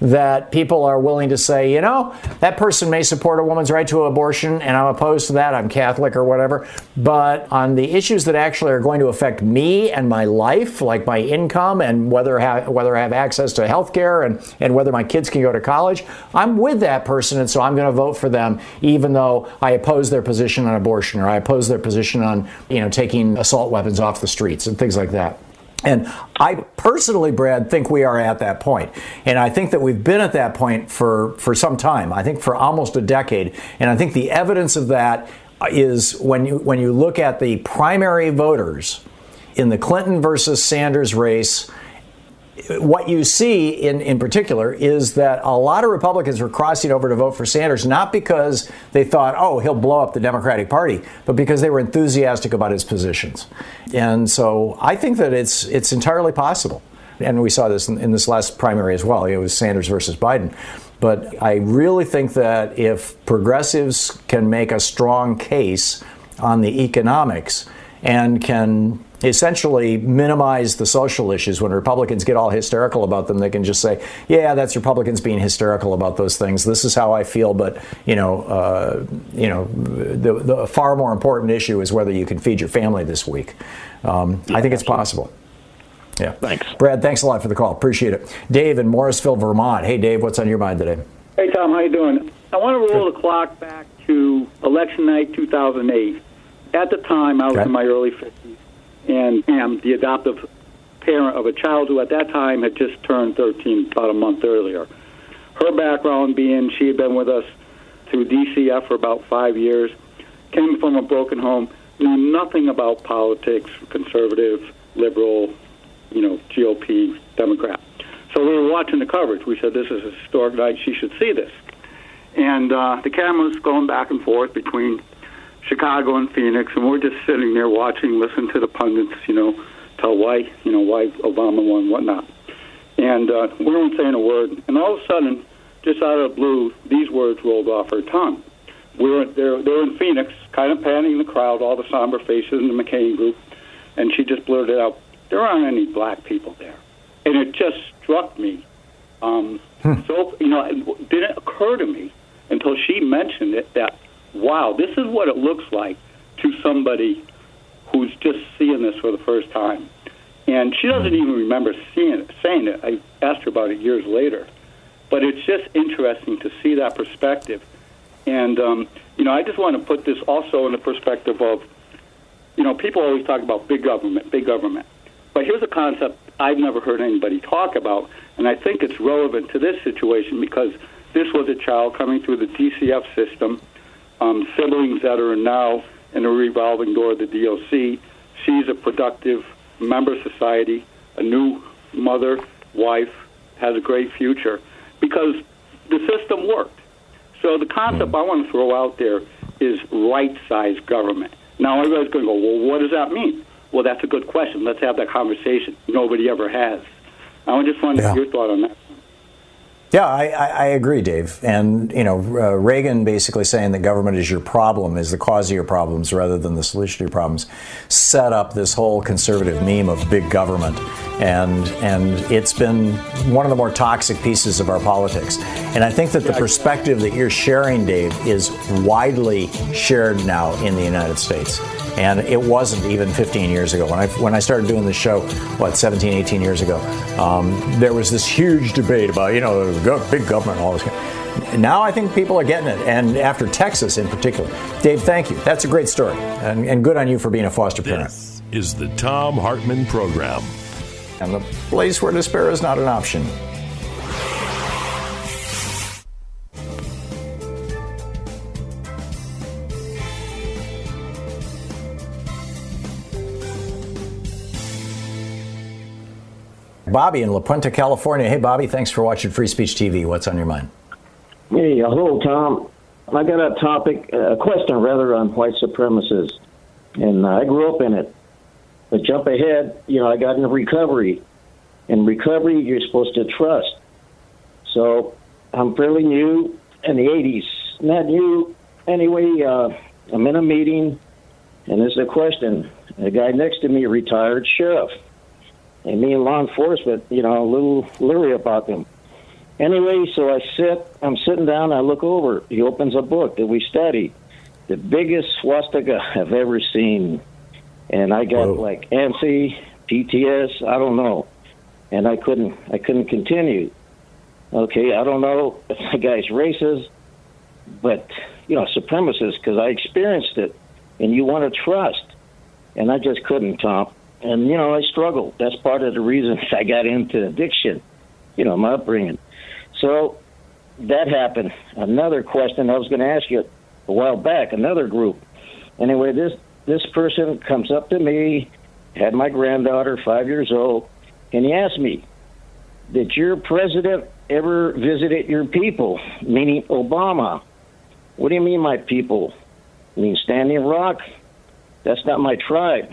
That people are willing to say, you know, that person may support a woman's right to abortion, and I'm opposed to that. I'm Catholic or whatever. But on the issues that actually are going to affect me and my life, like my income and whether ha- whether I have access to health care and, and whether my kids can go to college, I'm with that person, and so I'm going to vote for them, even though I oppose their position on abortion or I oppose their position on, you know, taking assault weapons off the streets and things like that. And I personally, Brad, think we are at that point. And I think that we've been at that point for, for some time. I think for almost a decade. And I think the evidence of that is when you, when you look at the primary voters in the Clinton versus Sanders race what you see in, in particular is that a lot of Republicans were crossing over to vote for Sanders, not because they thought, oh, he'll blow up the Democratic Party, but because they were enthusiastic about his positions. And so I think that it's, it's entirely possible. And we saw this in, in this last primary as well. It was Sanders versus Biden. But I really think that if progressives can make a strong case on the economics and can essentially minimize the social issues. When Republicans get all hysterical about them, they can just say, "Yeah, that's Republicans being hysterical about those things. This is how I feel." But you know, uh, you know, the, the, far more important issue is whether you can feed your family this week. Um, yeah, I think it's possible. Yeah. Thanks, Brad. Thanks a lot for the call. Appreciate it. Dave in Morrisville, Vermont. Hey, Dave, what's on your mind today? Hey, Thom. How you doing? I want to roll the clock back to election night 2008. At the time, I was okay. in my early 50s and am the adoptive parent of a child who at that time had just turned 13 about a month earlier. Her background being she had been with us through DCF for about five years, came from a broken home, knew nothing about politics, conservative, liberal, you know, GOP, Democrat. So we were watching the coverage. We said, this is a historic night. She should see this. And uh, the camera's going back and forth between Chicago and Phoenix, and we're just sitting there watching, listening to the pundits, you know, tell why, you know, why Obama won, whatnot. And uh, we weren't saying a word, and all of a sudden, just out of the blue, these words rolled off her tongue. We were there, they were in Phoenix, kind of panning the crowd, all the somber faces in the McCain group, and she just blurted out, "There aren't any black people there," and it just struck me. Um, hmm. So you know, it didn't occur to me until she mentioned it that wow, this is what it looks like to somebody who's just seeing this for the first time. And she doesn't even remember seeing it, saying it. I asked her about it years later. But it's just interesting to see that perspective. And, um, you know, I just want to put this also in the perspective of, you know, people always talk about big government, big government. But here's a concept I've never heard anybody talk about, and I think it's relevant to this situation because this was a child coming through the DCF system um, siblings that are now in a revolving door of the DOC. She's a productive member of society, a new mother, wife, has a great future because the system worked. So the concept I want to throw out there is right-sized government. Now everybody's going to go, well, what does that mean? Well, that's a good question. Let's have that conversation. Nobody ever has. I just wanted yeah. your thought on that. Yeah, I, I, agree, Dave. And you know, uh, Reagan basically saying the government is your problem, is the cause of your problems rather than the solution to your problems, set up this whole conservative meme of big government, and and it's been one of the more toxic pieces of our politics. And I think that the perspective that you're sharing, Dave, is widely shared now in the United States and it wasn't even 15 years ago. When I when I started doing this show, what 17, 18 years ago, um, there was this huge debate about you know big government, all this. now I think people are getting it, and after Texas in particular. Dave, thank you. That's a great story, and, and good on you for being a foster parent. This is the Thom Hartmann Program. And the place where despair is not an option. Bobby in La Puente, California. Hey, Bobby, thanks for watching Free Speech TV. What's on your mind? Hey, hello, Thom. I got a topic, a question rather, on white supremacists, and I grew up in it. But jump ahead, you know, I got into recovery. In recovery, you're supposed to trust. So I'm fairly new in the 80s. Not new. Anyway, uh, I'm in a meeting, and there's a question. The guy next to me, a retired sheriff and me and law enforcement, you know, a little leery about them. Anyway, so I sit, I'm sitting down, I look over. He opens a book that we study, the biggest swastika I've ever seen. And I got Whoa. like ANSI, PTS, I don't know. And I couldn't, I couldn't continue. Okay, I don't know if the guy's racist, but, you know, supremacist, because I experienced it. And you want to trust. And I just couldn't, Thom and you know I struggled. That's part of the reason I got into addiction. You know my upbringing. So that happened. Another question I was going to ask you a while back. Another group. Anyway, this this person comes up to me, had my granddaughter, five years old, and he asked me, "Did your president ever visited your people?" Meaning Obama. What do you mean, my people? Mean Standing Rock? That's not my tribe.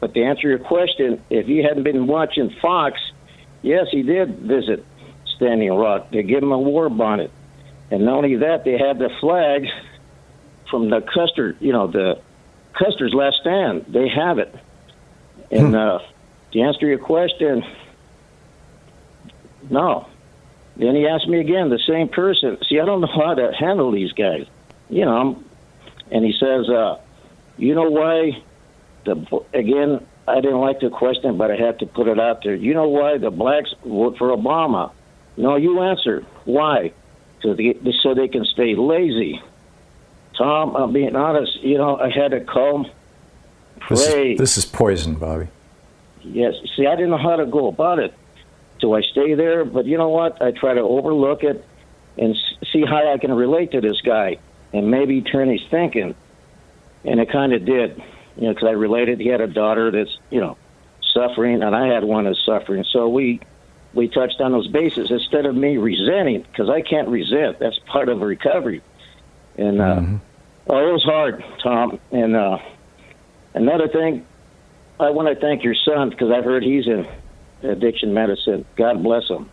But to answer your question, if you hadn't been watching Fox, yes, he did visit Standing Rock. They give him a war bonnet. And not only that, they had the flag from the Custer, you know, the Custer's last stand. They have it. And hmm. uh, to answer your question, no. Then he asked me again, the same person. See, I don't know how to handle these guys. You know, and he says, uh, you know why the again, I didn't like the question, but I had to put it out there. You know why the blacks vote for Obama? No, you answer. Why? So they, so they can stay lazy. Thom, I'm being honest. You know, I had to pray. This is, this is poison, Bobby. Yes. See, I didn't know how to go about it. Do I stay there? But you know what? I try to overlook it and see how I can relate to this guy and maybe turn his thinking. And it kind of did you know, because I related. He had a daughter that's, you know, suffering, and I had one that's suffering. So we we touched on those bases instead of me resenting, because I can't resent. That's part of recovery. And uh, mm-hmm. oh, it was hard, Thom. And uh, another thing, I want to thank your son because I heard he's in addiction medicine. God bless him.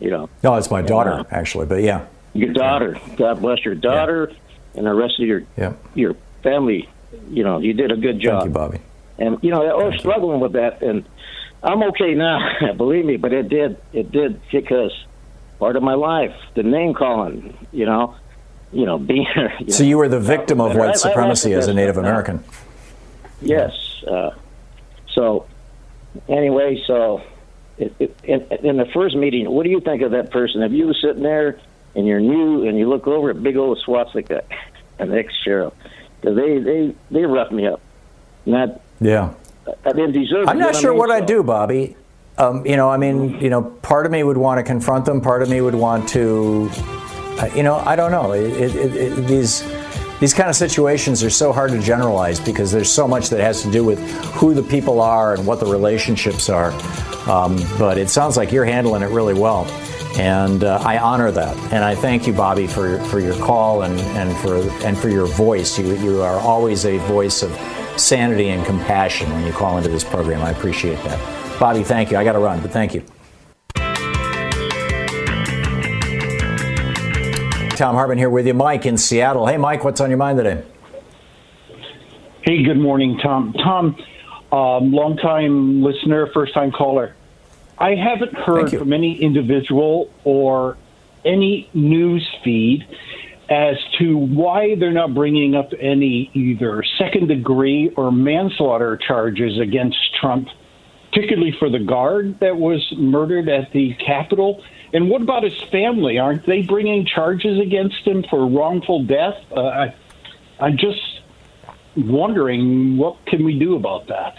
You know. No, it's my daughter uh, actually, but yeah. Your daughter. God bless your daughter yeah. and the rest of your yeah. your family you know, you did a good job. Thank you, Bobby. And you know, I was struggling with that, and I'm okay now, believe me. But it did, it did because part of my life, the name calling, you know, you know, being. You so know, you were the victim of white supremacy I, as a Native American. Yes. Uh, so, anyway, so it, it, in, in the first meeting, what do you think of that person? If you were sitting there and you're new and you look over at big old swastika, an ex sheriff because they they they roughed me up. Not yeah. I didn't deserve. I'm not sure I mean? what so, I do, Bobby. Um, you know, I mean, you know, part of me would want to confront them. Part of me would want to, uh, you know, I don't know. It, it, it, these these kind of situations are so hard to generalize because there's so much that has to do with who the people are and what the relationships are. Um, but it sounds like you're handling it really well. And uh, I honor that. And I thank you, Bobby, for, for your call and, and, for, and for your voice. You, you are always a voice of sanity and compassion when you call into this program. I appreciate that. Bobby, thank you. I got to run, but thank you. Thom Hartmann here with you. Mike in Seattle. Hey, Mike, what's on your mind today? Hey, good morning, Thom. Thom, um, long-time listener, first-time caller. I haven't heard from any individual or any news feed as to why they're not bringing up any either second degree or manslaughter charges against Trump particularly for the guard that was murdered at the Capitol? And what about his family? Aren't they bringing charges against him for wrongful death? Uh, I, I'm just wondering what can we do about that.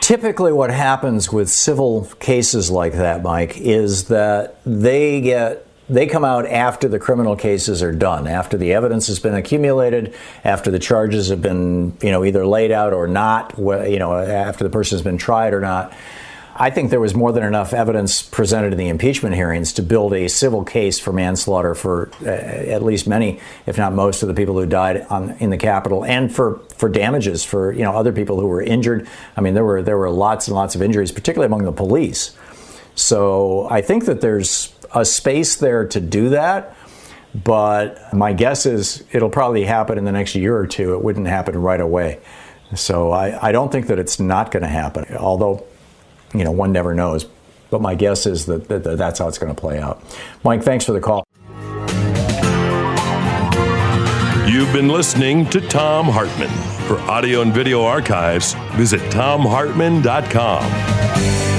Typically, what happens with civil cases like that, Mike, is that they get they come out after the criminal cases are done, after the evidence has been accumulated, after the charges have been, you know, either laid out or not, you know, after the person has been tried or not. I think there was more than enough evidence presented in the impeachment hearings to build a civil case for manslaughter for uh, at least many, if not most, of the people who died on, in the Capitol, and for, for damages for you know other people who were injured. I mean, there were there were lots and lots of injuries, particularly among the police. So I think that there's a space there to do that. But my guess is it'll probably happen in the next year or two. It wouldn't happen right away. So I, I don't think that it's not going to happen. Although you know, one never knows. But my guess is that, that, that that's how it's going to play out. Mike, thanks for the call. You've been listening to Thom Hartmann. For audio and video archives, visit thomhartmann.com.